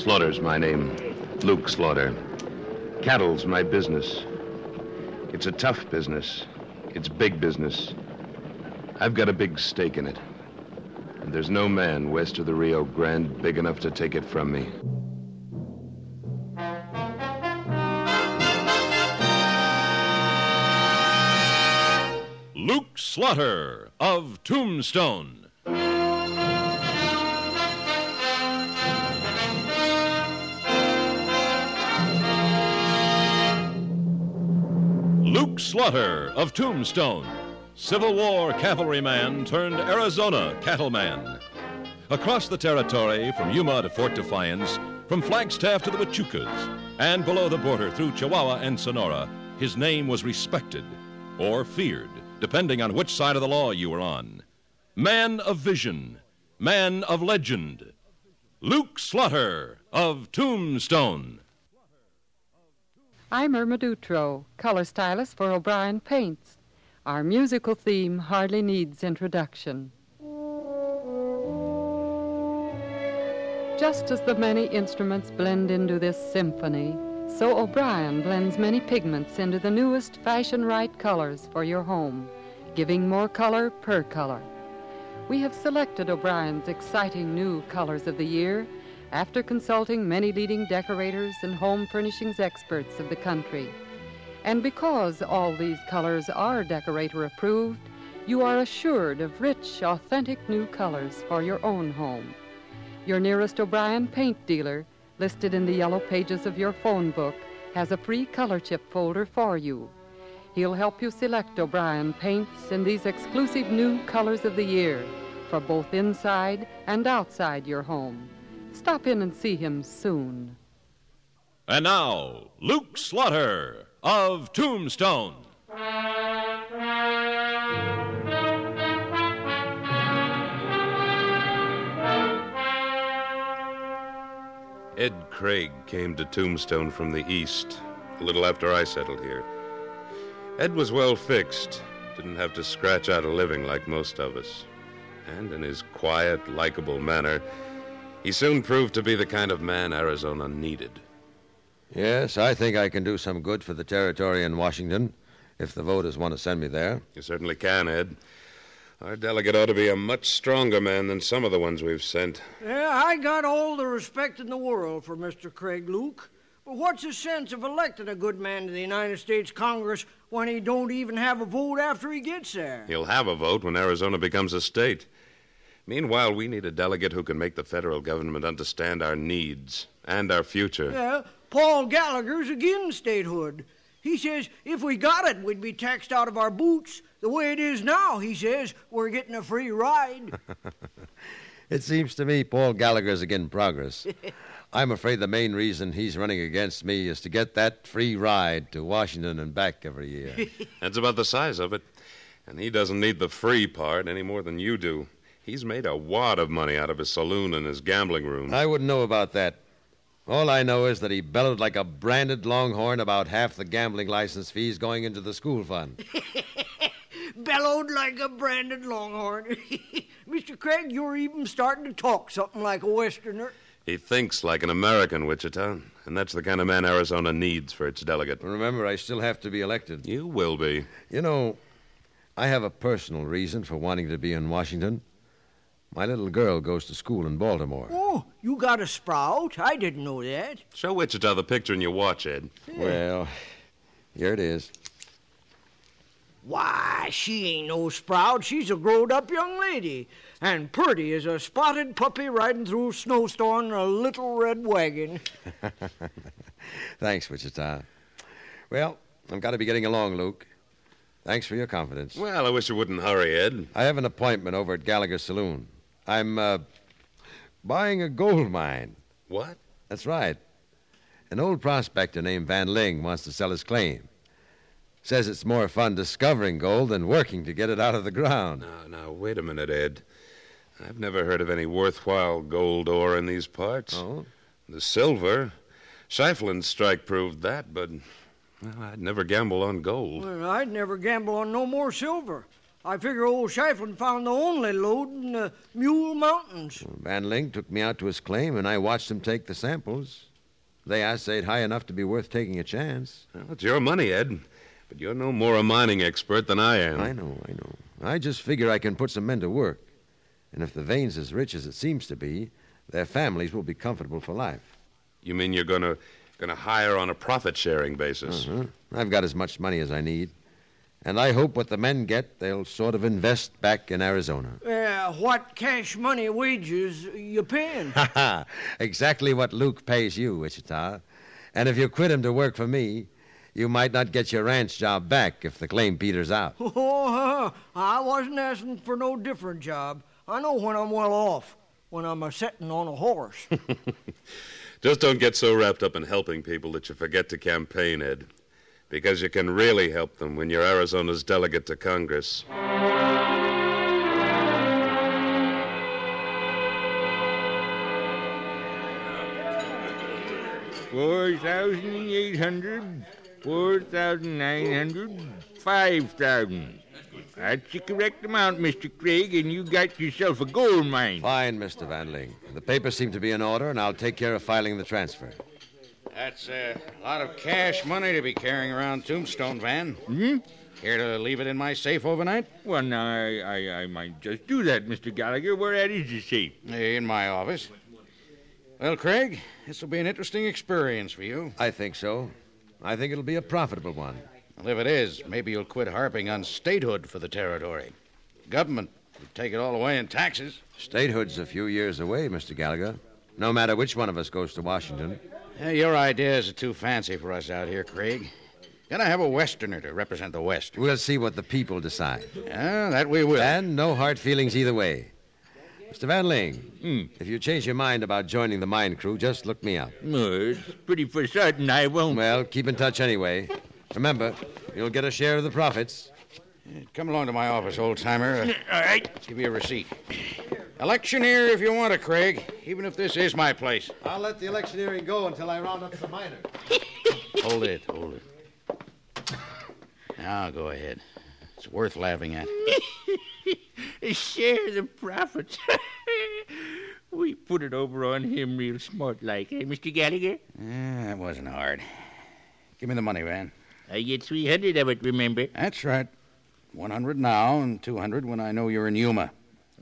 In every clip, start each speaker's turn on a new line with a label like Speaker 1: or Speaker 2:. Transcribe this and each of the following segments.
Speaker 1: Slaughter's my name. Luke Slaughter. Cattle's my business. It's a tough business. It's big business. I've got a big stake in it. And there's no man west of the Rio Grande big enough to take it from me.
Speaker 2: Luke Slaughter of Tombstone. Slaughter of Tombstone, Civil War cavalryman turned Arizona cattleman. Across the territory, from Yuma to Fort Defiance, from Flagstaff to the Huachucas, and below the border through Chihuahua and Sonora, his name was respected or feared, depending on which side of the law you were on. Man of vision, man of legend, Luke Slaughter of Tombstone.
Speaker 3: I'm Irma Dutro, color stylist for O'Brien Paints. Our musical theme hardly needs introduction. Just as the many instruments blend into this symphony, so O'Brien blends many pigments into the newest fashion right colors for your home, giving more color per color. We have selected O'Brien's exciting new colors of the year after consulting many leading decorators and home furnishings experts of the country. And because all these colors are decorator approved, you are assured of rich, authentic new colors for your own home. Your nearest O'Brien paint dealer, listed in the yellow pages of your phone book, has a free color chip folder for you. He'll help you select O'Brien paints in these exclusive new colors of the year for both inside and outside your home. Stop in and see him soon.
Speaker 2: And now, Luke Slaughter of Tombstone.
Speaker 1: Ed Craig came to Tombstone from the east, a little after I settled here. Ed was well fixed, didn't have to scratch out a living like most of us. And in his quiet, likable manner, he soon proved to be the kind of man Arizona needed.
Speaker 4: Yes, I think I can do some good for the territory in Washington if the voters want to send me there.
Speaker 1: You certainly can, Ed. Our delegate ought to be a much stronger man than some of the ones we've sent.
Speaker 5: Yeah, I got all the respect in the world for Mr. Craig Luke. But what's the sense of electing a good man to the United States Congress when he don't even have a vote after he gets there?
Speaker 1: He'll have a vote when Arizona becomes a state. Meanwhile, we need a delegate who can make the federal government understand our needs and our future.
Speaker 5: Yeah, Paul Gallagher's against statehood. He says if we got it, we'd be taxed out of our boots. The way it is now, he says, we're getting a free ride.
Speaker 4: It seems to me Paul Gallagher's against progress. I'm afraid the main reason he's running against me is to get that free ride to Washington and back every year.
Speaker 1: That's about the size of it. And he doesn't need the free part any more than you do. He's made a wad of money out of his saloon and his gambling room.
Speaker 4: I wouldn't know about that. All I know is that he bellowed like a branded longhorn about half the gambling license fees going into the school fund.
Speaker 5: Bellowed like a branded longhorn. Mr. Craig, you're even starting to talk something like a Westerner.
Speaker 1: He thinks like an American, Wichita, and that's the kind of man Arizona needs for its delegate.
Speaker 4: Remember, I still have to be elected.
Speaker 1: You will be.
Speaker 4: You know, I have a personal reason for wanting to be in Washington. My little girl goes to school in Baltimore.
Speaker 5: Oh, you got a sprout? I didn't know that.
Speaker 1: Show Wichita the picture in your watch, Ed.
Speaker 4: Well, here it is.
Speaker 5: Why, she ain't no sprout. She's a growed up young lady. And purty as a spotted puppy riding through a snowstorm in a little red wagon.
Speaker 4: Thanks, Wichita. Well, I've got to be getting along, Luke. Thanks for your confidence.
Speaker 1: Well, I wish you wouldn't hurry, Ed.
Speaker 4: I have an appointment over at Gallagher's Saloon. I'm, uh, buying a gold mine.
Speaker 1: What?
Speaker 4: That's right. An old prospector named Van Ling wants to sell his claim. Says it's more fun discovering gold than working to get it out of the ground.
Speaker 1: Now, now, wait a minute, Ed. I've never heard of any worthwhile gold ore in these parts.
Speaker 4: Oh?
Speaker 1: The silver. Schieffelin's strike proved that, but well, I'd never gamble on gold.
Speaker 5: Well, I'd never gamble on no more silver. I figure old Schieffelin found the only lode in the Mule Mountains.
Speaker 4: Van Ling took me out to his claim, and I watched him take the samples. They assayed high enough to be worth taking a chance.
Speaker 1: Well, it's your money, Ed. But you're no more a mining expert than I am.
Speaker 4: I know, I know. I just figure I can put some men to work. And if the vein's as rich as it seems to be, their families will be comfortable for life.
Speaker 1: You mean you're gonna gonna hire on a profit sharing basis?
Speaker 4: Uh-huh. I've got as much money as I need. And I hope what the men get, they'll sort of invest back in Arizona.
Speaker 5: Uh, what cash money wages you paying?
Speaker 4: Ha ha! Exactly what Luke pays you, Wichita. And if you quit him to work for me, you might not get your ranch job back if the claim peters out.
Speaker 5: Oh, I wasn't asking for no different job. I know when I'm well off, when I'm a setting on a horse.
Speaker 1: Just don't get so wrapped up in helping people that you forget to campaign, Ed. Because you can really help them when you're Arizona's delegate to Congress.
Speaker 6: Four thousand eight hundred, four thousand nine hundred, five thousand. That's the correct amount, Mr. Craig, and you got yourself a gold mine.
Speaker 4: Fine, Mr. Van Ling. The papers seem to be in order, and I'll take care of filing the transfer.
Speaker 7: That's a lot of cash money to be carrying around Tombstone, Van.
Speaker 6: Hmm?
Speaker 7: Care to leave it in my safe overnight?
Speaker 6: Well, now, I, I, I might just do that, Mr. Gallagher. Where at is the safe?
Speaker 7: In my office. Well, Craig, this will be an interesting experience for you.
Speaker 4: I think so. I think it'll be a profitable one.
Speaker 7: Well, if it is, maybe you'll quit harping on statehood for the territory. Government would take it all away in taxes.
Speaker 4: Statehood's a few years away, Mr. Gallagher. No matter which one of us goes to Washington.
Speaker 7: Your ideas are too fancy for us out here, Craig. Gotta have a Westerner to represent the West.
Speaker 4: We'll see what the people decide.
Speaker 7: Yeah, that we will.
Speaker 4: And no hard feelings either way. Mr. Van Ling,
Speaker 6: Hmm.
Speaker 4: if you change your mind about joining the mine crew, just look me up.
Speaker 6: No, it's pretty for certain I won't.
Speaker 4: Well, keep in touch anyway. Remember, you'll get a share of the profits.
Speaker 7: Come along to my office, old timer.
Speaker 6: All right.
Speaker 7: give you a receipt. Electioneer if you want it, Craig, even if this is my place.
Speaker 4: I'll let the electioneering go until I round up the miners.
Speaker 7: Hold it, hold it. Now go ahead. It's worth laughing at.
Speaker 6: Share the profits. we put it over on him real smart like, eh, Mr. Gallagher?
Speaker 7: Yeah, that wasn't hard. Give me the money, Van.
Speaker 6: I get 300 of it, remember?
Speaker 7: That's right. 100 now and 200 when I know you're in Yuma.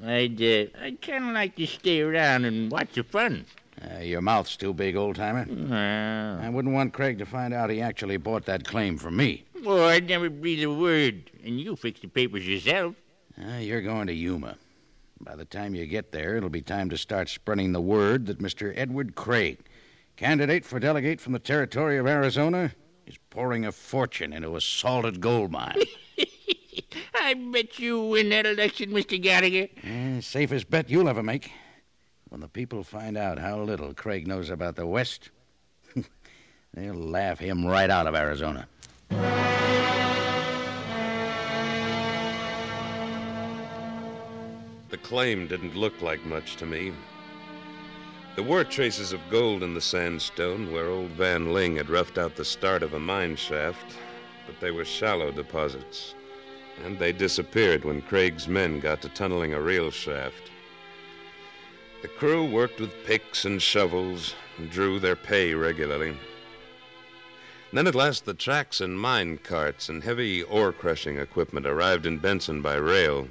Speaker 6: I'd, uh, I'd kind of like to stay around and watch the fun.
Speaker 7: Uh, your mouth's too big, old timer.
Speaker 6: Well,
Speaker 7: I wouldn't want Craig to find out he actually bought that claim from me.
Speaker 6: well, I'd never breathe a word, and you fix the papers yourself.
Speaker 7: Uh, you're going to Yuma. By the time you get there, it'll be time to start spreading the word that Mr. Edward Craig, candidate for delegate from the territory of Arizona, is pouring a fortune into a salted gold mine.
Speaker 6: I bet you win that election, Mr. Gallagher.
Speaker 7: Eh, safest bet you'll ever make. When the people find out how little Craig knows about the West, they'll laugh him right out of Arizona.
Speaker 1: The claim didn't look like much to me. There were traces of gold in the sandstone where old Van Ling had roughed out the start of a mine shaft, but they were shallow deposits. And they disappeared when Craig's men got to tunneling a real shaft. The crew worked with picks and shovels and drew their pay regularly. Then at last the tracks and mine carts and heavy ore crushing equipment arrived in Benson by rail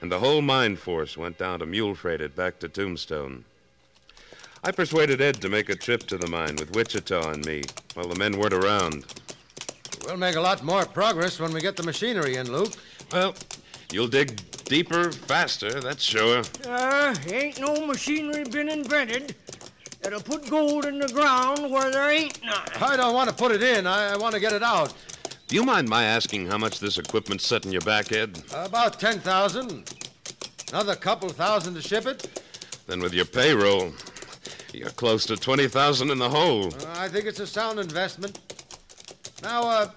Speaker 1: and the whole mine force went down to mule freighted back to Tombstone. I persuaded Ed to make a trip to the mine with Wichita and me while the men weren't around.
Speaker 4: We'll make a lot more progress when we get the machinery in, Luke.
Speaker 1: Well, you'll dig deeper, faster, that's sure.
Speaker 5: Uh, ain't no machinery been invented that'll put gold in the ground where there ain't none.
Speaker 4: I don't want to put it in. I, I want to get it out.
Speaker 1: Do you mind my asking how much this equipment's setting you back, Ed?
Speaker 4: About 10,000. Another couple thousand to ship it.
Speaker 1: Then with your payroll, you're close to 20,000 in the hole.
Speaker 4: Uh, I think it's a sound investment. Now, uh,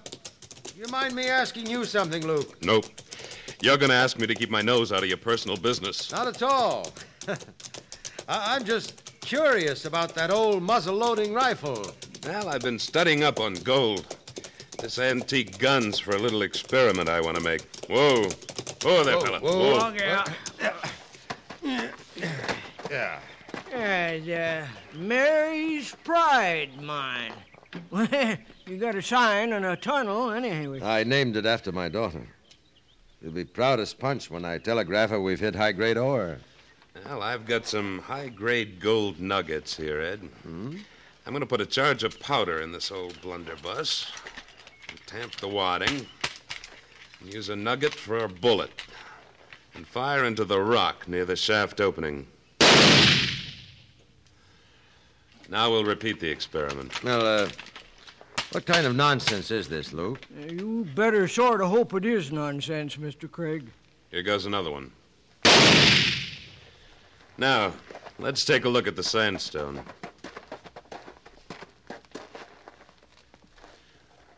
Speaker 4: you mind me asking you something, Luke?
Speaker 1: Nope. You're going to ask me to keep my nose out of your personal business.
Speaker 4: Not at all. I- I'm just curious about that old muzzle loading rifle.
Speaker 1: Well, I've been studying up on gold. This antique gun's for a little experiment I want to make. Whoa. Whoa there, fella.
Speaker 4: whoa.
Speaker 1: Whoa.
Speaker 5: Okay, uh,
Speaker 4: Yeah.
Speaker 5: yeah, the Mary's Pride mine. you got a sign and a tunnel, anyway.
Speaker 4: I named it after my daughter. You'll be proud as punch when I telegraph her we've hit high grade ore.
Speaker 1: Well, I've got some high grade gold nuggets here, Ed. Hmm? I'm going to put a charge of powder in this old blunderbuss, and tamp the wadding, and use a nugget for a bullet, and fire into the rock near the shaft opening. Now we'll repeat the experiment.
Speaker 4: Well, uh, what kind of nonsense is this, Luke?
Speaker 5: Uh, You better sort of hope it is nonsense, Mr. Craig.
Speaker 1: Here goes another one. Now, let's take a look at the sandstone.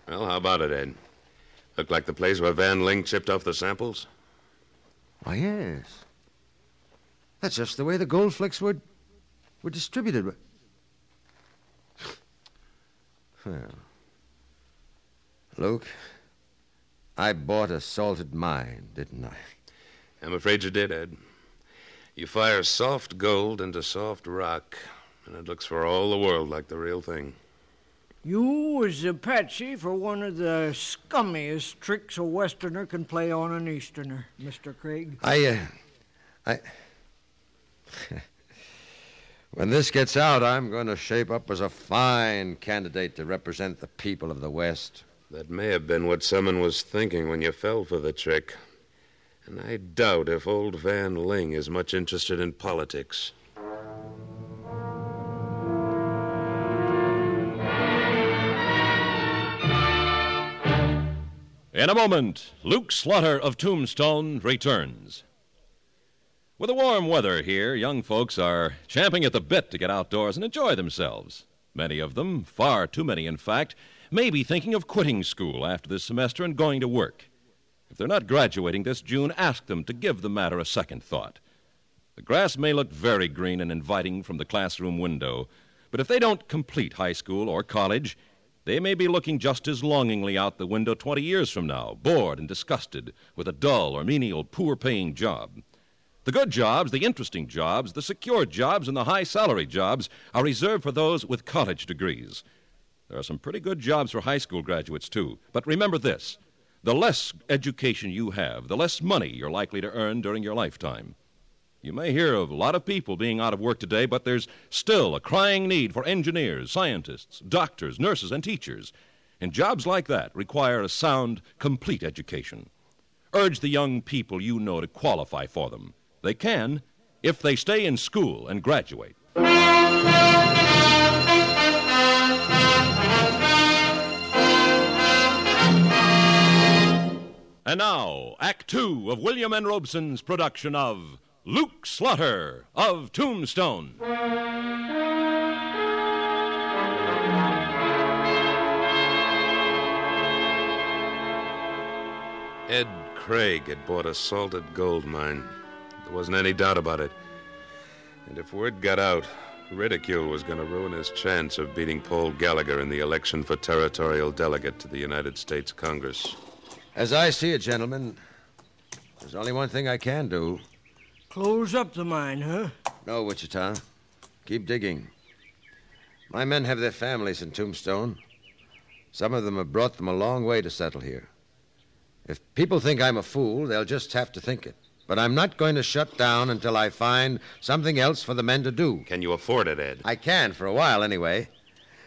Speaker 1: Well, how about it, Ed? Look like the place where Van Ling chipped off the samples?
Speaker 4: Why, yes. That's just the way the gold flakes were, were distributed. Well, Luke, I bought a salted mine, didn't I?
Speaker 1: I'm afraid you did, Ed. You fire soft gold into soft rock, and it looks for all the world like the real thing.
Speaker 5: You was a patsy for one of the scummiest tricks a Westerner can play on an Easterner, Mr. Craig.
Speaker 4: I, uh, I. when this gets out, I'm going to shape up as a fine candidate to represent the people of the West.
Speaker 1: That may have been what someone was thinking when you fell for the trick. And I doubt if old Van Ling is much interested in politics.
Speaker 2: In a moment, Luke Slaughter of Tombstone returns. With the warm weather here, young folks are champing at the bit to get outdoors and enjoy themselves. Many of them, far too many in fact, may be thinking of quitting school after this semester and going to work. If they're not graduating this June, ask them to give the matter a second thought. The grass may look very green and inviting from the classroom window, but if they don't complete high school or college, they may be looking just as longingly out the window 20 years from now, bored and disgusted with a dull or menial, poor paying job. The good jobs, the interesting jobs, the secure jobs, and the high salary jobs are reserved for those with college degrees. There are some pretty good jobs for high school graduates, too. But remember this the less education you have, the less money you're likely to earn during your lifetime. You may hear of a lot of people being out of work today, but there's still a crying need for engineers, scientists, doctors, nurses, and teachers. And jobs like that require a sound, complete education. Urge the young people you know to qualify for them. They can if they stay in school and graduate. And now, Act Two of William N. Robson's production of Luke Slaughter of Tombstone.
Speaker 1: Ed Craig had bought a salted gold mine. There wasn't any doubt about it. And if word got out, ridicule was going to ruin his chance of beating Paul Gallagher in the election for territorial delegate to the United States Congress.
Speaker 4: As I see it, gentlemen, there's only one thing I can do.
Speaker 5: Close up the mine, huh?
Speaker 4: No, Wichita. Keep digging. My men have their families in Tombstone. Some of them have brought them a long way to settle here. If people think I'm a fool, they'll just have to think it. But I'm not going to shut down until I find something else for the men to do.
Speaker 1: Can you afford it, Ed?
Speaker 4: I can, for a while anyway.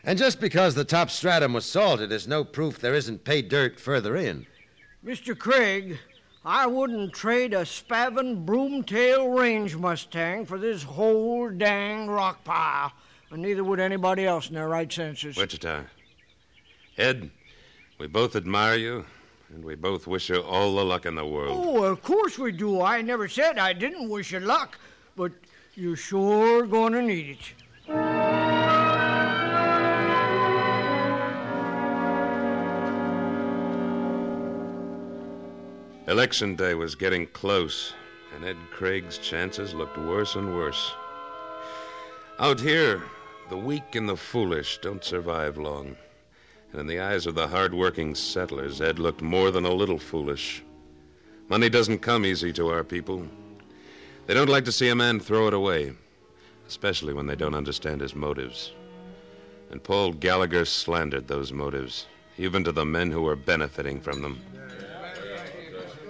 Speaker 4: And just because the top stratum was salted is no proof there isn't pay dirt further in.
Speaker 5: Mr. Craig, I wouldn't trade a spavin broomtail range mustang for this whole dang rock pile. And neither would anybody else in their right senses.
Speaker 1: Wichita. Ed, we both admire you, and we both wish you all the luck in the world.
Speaker 5: Oh, of course we do. I never said I didn't wish you luck, but you're sure gonna need it.
Speaker 1: Election day was getting close, and Ed Craig's chances looked worse and worse. Out here, the weak and the foolish don't survive long. And in the eyes of the hard-working settlers, Ed looked more than a little foolish. Money doesn't come easy to our people. They don't like to see a man throw it away, especially when they don't understand his motives. And Paul Gallagher slandered those motives, even to the men who were benefiting from them.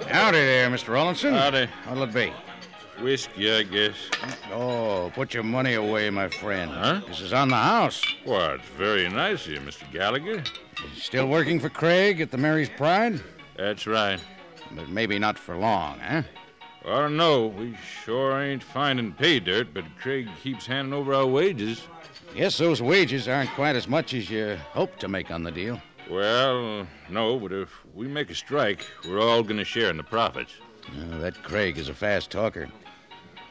Speaker 7: Howdy there, Mr. Rollinson.
Speaker 6: Howdy.
Speaker 7: What'll it be?
Speaker 6: Whiskey, I guess.
Speaker 7: Oh, put your money away, my friend.
Speaker 6: Huh?
Speaker 7: This is on the house.
Speaker 6: Well, it's very nice of you, Mr. Gallagher.
Speaker 7: Still working for Craig at the Mary's Pride?
Speaker 6: That's right.
Speaker 7: But maybe not for long, eh?
Speaker 6: Well, no, we sure ain't finding pay dirt, but Craig keeps handing over our wages.
Speaker 7: Guess those wages aren't quite as much as you hoped to make on the deal.
Speaker 6: Well, no, but if we make a strike, we're all going to share in the profits.
Speaker 7: Oh, that Craig is a fast talker.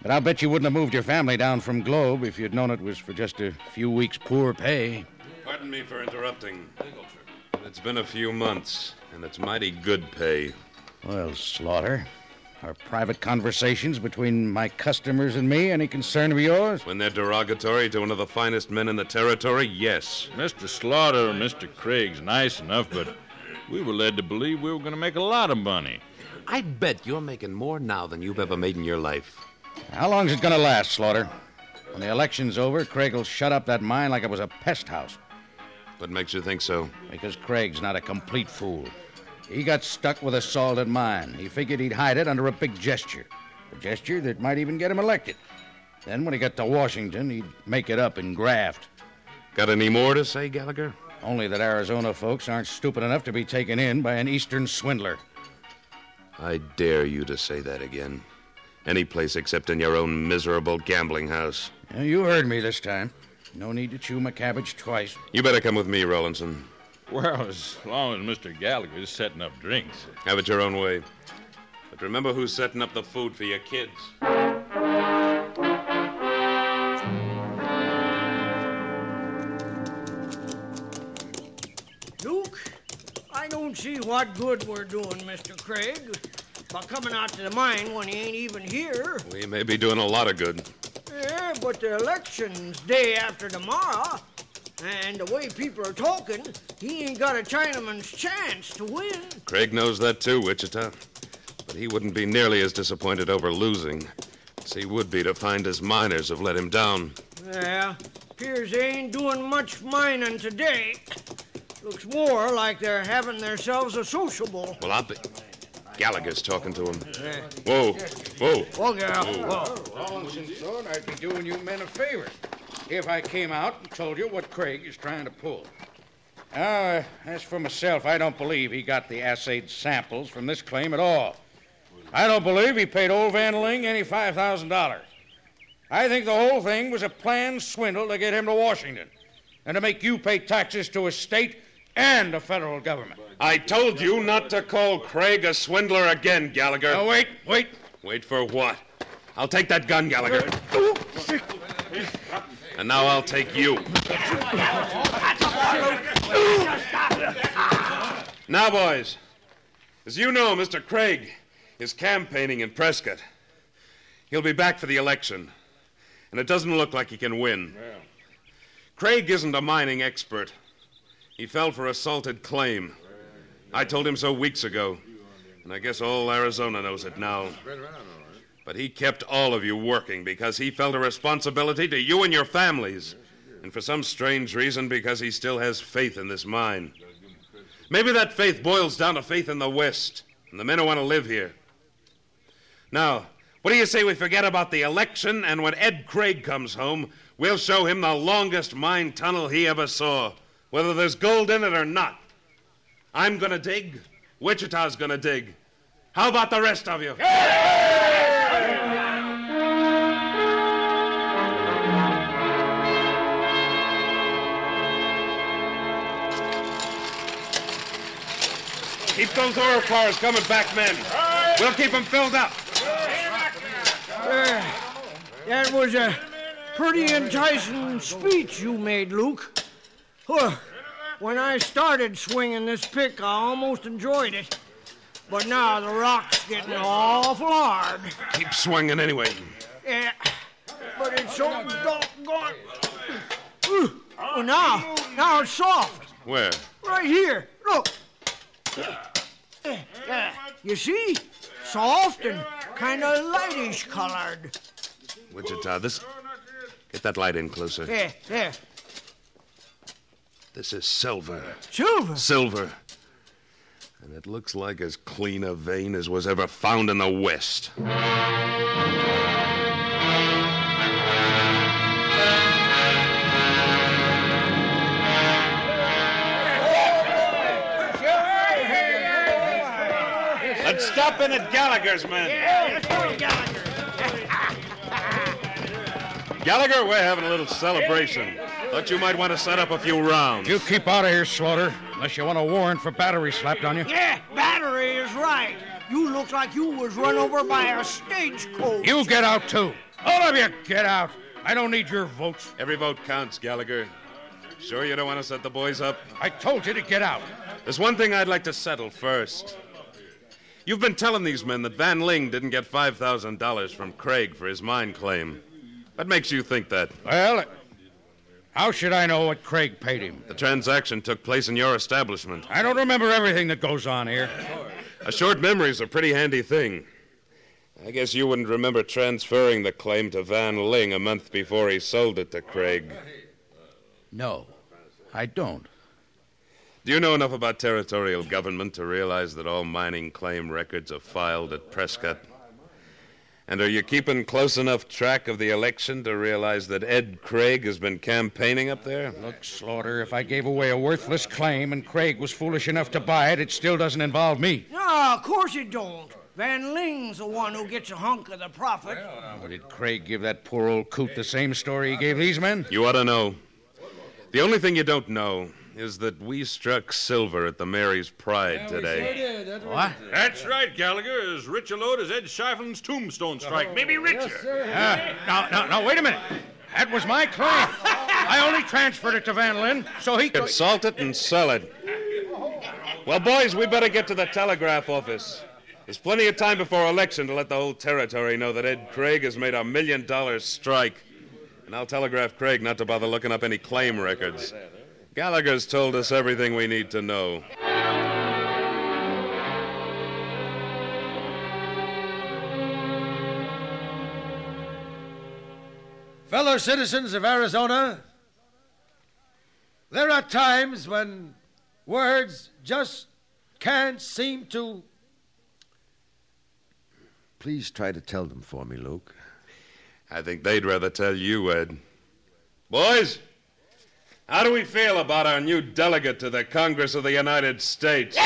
Speaker 7: But I'll bet you wouldn't have moved your family down from Globe if you'd known it was for just a few weeks' poor pay.
Speaker 1: Pardon me for interrupting. It's been a few months, and it's mighty good pay.
Speaker 7: Well, Slaughter, are private conversations between my customers and me any concern of yours?
Speaker 1: When they're derogatory to one of the finest men in the territory, yes.
Speaker 6: Mr. Slaughter and Mr. Craig's nice enough, but we were led to believe we were going to make a lot of money.
Speaker 1: I'd bet you're making more now than you've ever made in your life.
Speaker 7: How long's it going to last, Slaughter? When the election's over, Craig will shut up that mine like it was a pest house.
Speaker 1: What makes you think so?
Speaker 7: Because Craig's not a complete fool. He got stuck with a salted mine. He figured he'd hide it under a big gesture. A gesture that might even get him elected. Then, when he got to Washington, he'd make it up in graft.
Speaker 1: Got any more to say, Gallagher?
Speaker 7: Only that Arizona folks aren't stupid enough to be taken in by an Eastern swindler.
Speaker 1: I dare you to say that again. Any place except in your own miserable gambling house.
Speaker 7: You heard me this time. No need to chew my cabbage twice.
Speaker 1: You better come with me, Rollinson.
Speaker 6: Well, as long as Mr. Gallagher's setting up drinks.
Speaker 1: Have it your own way. But remember who's setting up the food for your kids.
Speaker 5: Luke, I don't see what good we're doing, Mr. Craig, by coming out to the mine when he ain't even here.
Speaker 1: We may be doing a lot of good.
Speaker 5: Yeah, but the election's day after tomorrow, and the way people are talking, he ain't got a Chinaman's chance to win.
Speaker 1: Craig knows that too, Wichita. But he wouldn't be nearly as disappointed over losing as he would be to find his miners have let him down.
Speaker 5: Yeah, appears they ain't doing much mining today. Looks more like they're having themselves a sociable.
Speaker 1: Well, I'll be. Gallagher's talking to him. Whoa, whoa.
Speaker 5: Well, girl, whoa.
Speaker 7: Rollinson, son, I'd be doing you men a favor if I came out and told you what Craig is trying to pull. Uh, as for myself, I don't believe he got the assayed samples from this claim at all. I don't believe he paid old Van Ling any $5,000. I think the whole thing was a planned swindle to get him to Washington and to make you pay taxes to a state and the federal government.
Speaker 1: I told you not to call Craig a swindler again, Gallagher.
Speaker 7: Now, wait, wait.
Speaker 1: Wait for what? I'll take that gun, Gallagher. And now I'll take you. Now, boys, as you know, Mr. Craig is campaigning in Prescott. He'll be back for the election, and it doesn't look like he can win. Craig isn't a mining expert. He fell for a salted claim. I told him so weeks ago, and I guess all Arizona knows it now. But he kept all of you working because he felt a responsibility to you and your families. And for some strange reason, because he still has faith in this mine. Maybe that faith boils down to faith in the West and the men who want to live here. Now, what do you say we forget about the election, and when Ed Craig comes home, we'll show him the longest mine tunnel he ever saw, whether there's gold in it or not. I'm going to dig. Wichita's going to dig. How about the rest of you? Keep those ore cars coming back, men. We'll keep them filled up.
Speaker 5: Uh, that was a pretty enticing speech you made, Luke. Huh. When I started swinging this pick, I almost enjoyed it. But now the rock's getting awful hard.
Speaker 1: Keep swinging anyway.
Speaker 5: Yeah, but it's so doggone. Ooh. Oh, now, now it's soft.
Speaker 1: Where?
Speaker 5: Right here. Look. Yeah, you see? soft and kind of lightish colored.
Speaker 1: Wichita, this. Get that light in closer.
Speaker 5: There, there.
Speaker 1: This is silver.
Speaker 5: Silver.
Speaker 1: Silver. And it looks like as clean a vein as was ever found in the West. Let's in at Gallagher's, man. Gallagher, we're having a little celebration. Thought you might want to set up a few rounds.
Speaker 7: You keep out of here, Slaughter, unless you want a warrant for battery slapped on you.
Speaker 5: Yeah, battery is right. You look like you was run over by a stagecoach.
Speaker 7: You get out, too. All of you, get out. I don't need your votes.
Speaker 1: Every vote counts, Gallagher. Sure you don't want to set the boys up?
Speaker 7: I told you to get out.
Speaker 1: There's one thing I'd like to settle first. You've been telling these men that Van Ling didn't get $5,000 from Craig for his mine claim. What makes you think that?
Speaker 7: Well, how should I know what Craig paid him?
Speaker 1: The transaction took place in your establishment.
Speaker 7: I don't remember everything that goes on here.
Speaker 1: A short memory's a pretty handy thing. I guess you wouldn't remember transferring the claim to Van Ling a month before he sold it to Craig.
Speaker 7: No, I don't.
Speaker 1: Do you know enough about territorial government to realize that all mining claim records are filed at Prescott? And are you keeping close enough track of the election to realize that Ed Craig has been campaigning up there?
Speaker 7: Look, Slaughter, if I gave away a worthless claim and Craig was foolish enough to buy it, it still doesn't involve me.
Speaker 5: No, of course it don't. Van Ling's the one who gets a hunk of the profit.
Speaker 7: Or did Craig give that poor old coot the same story he gave these men?
Speaker 1: You ought to know. The only thing you don't know is that we struck silver at the Mary's Pride today.
Speaker 7: What?
Speaker 2: That's right, Gallagher. As rich a lode as Ed Schieffelin's tombstone strike. Maybe richer.
Speaker 7: Uh, now, now, now, wait a minute. That was my claim. I only transferred it to Van Ling so he
Speaker 1: Could
Speaker 7: could.
Speaker 1: salt it and sell it. Well, boys, we better get to the telegraph office. There's plenty of time before election to let the whole territory know that Ed Craig has made a million dollar strike. And I'll telegraph Craig not to bother looking up any claim records. Gallagher's told us everything we need to know.
Speaker 4: Fellow citizens of Arizona, there are times when words just can't seem to. Please try to tell them for me, Luke.
Speaker 1: I think they'd rather tell you, Ed. Boys, how do we feel about our new delegate to the Congress of the United States?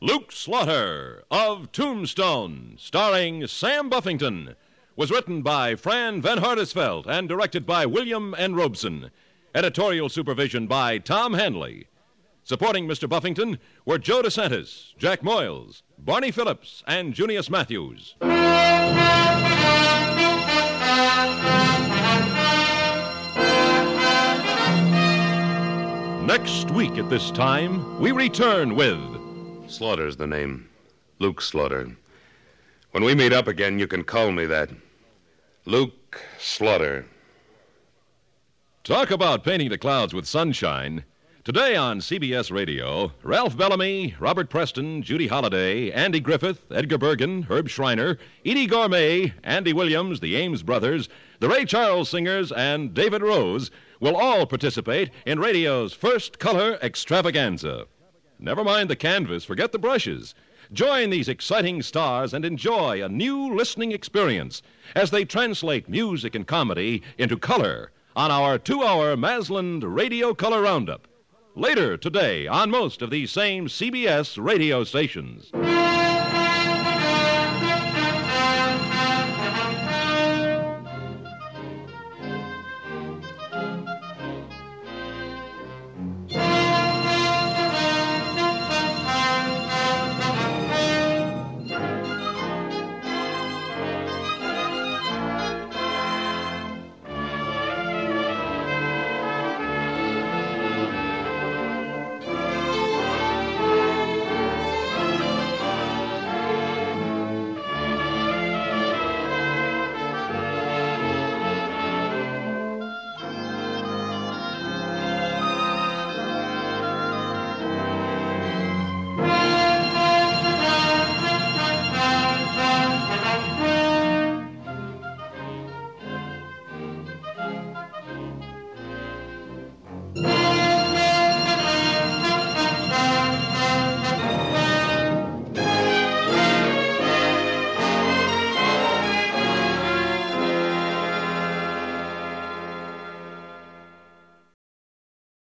Speaker 2: Luke Slaughter of Tombstone, starring Sam Buffington, was written by Fran Van Hartesveldt and directed by William N. Robson. Editorial supervision by Tom Hanley. Supporting Mr. Buffington were Joe DeSantis, Jack Moyles, Barney Phillips, and Junius Matthews. Next week at this time, we return with
Speaker 1: Slaughter's the name. Luke Slaughter. When we meet up again, you can call me that. Luke Slaughter.
Speaker 2: Talk about painting the clouds with sunshine. Today on CBS Radio, Ralph Bellamy, Robert Preston, Judy Holliday, Andy Griffith, Edgar Bergen, Herb Shriner, Eydie Gormé, Andy Williams, the Ames brothers, the Ray Charles Singers, and David Rose will all participate in radio's first color extravaganza. Never mind the canvas, forget the brushes. Join these exciting stars and enjoy a new listening experience as they translate music and comedy into color on our two hour Masland Radio Color Roundup. Later today on most of these same CBS radio stations.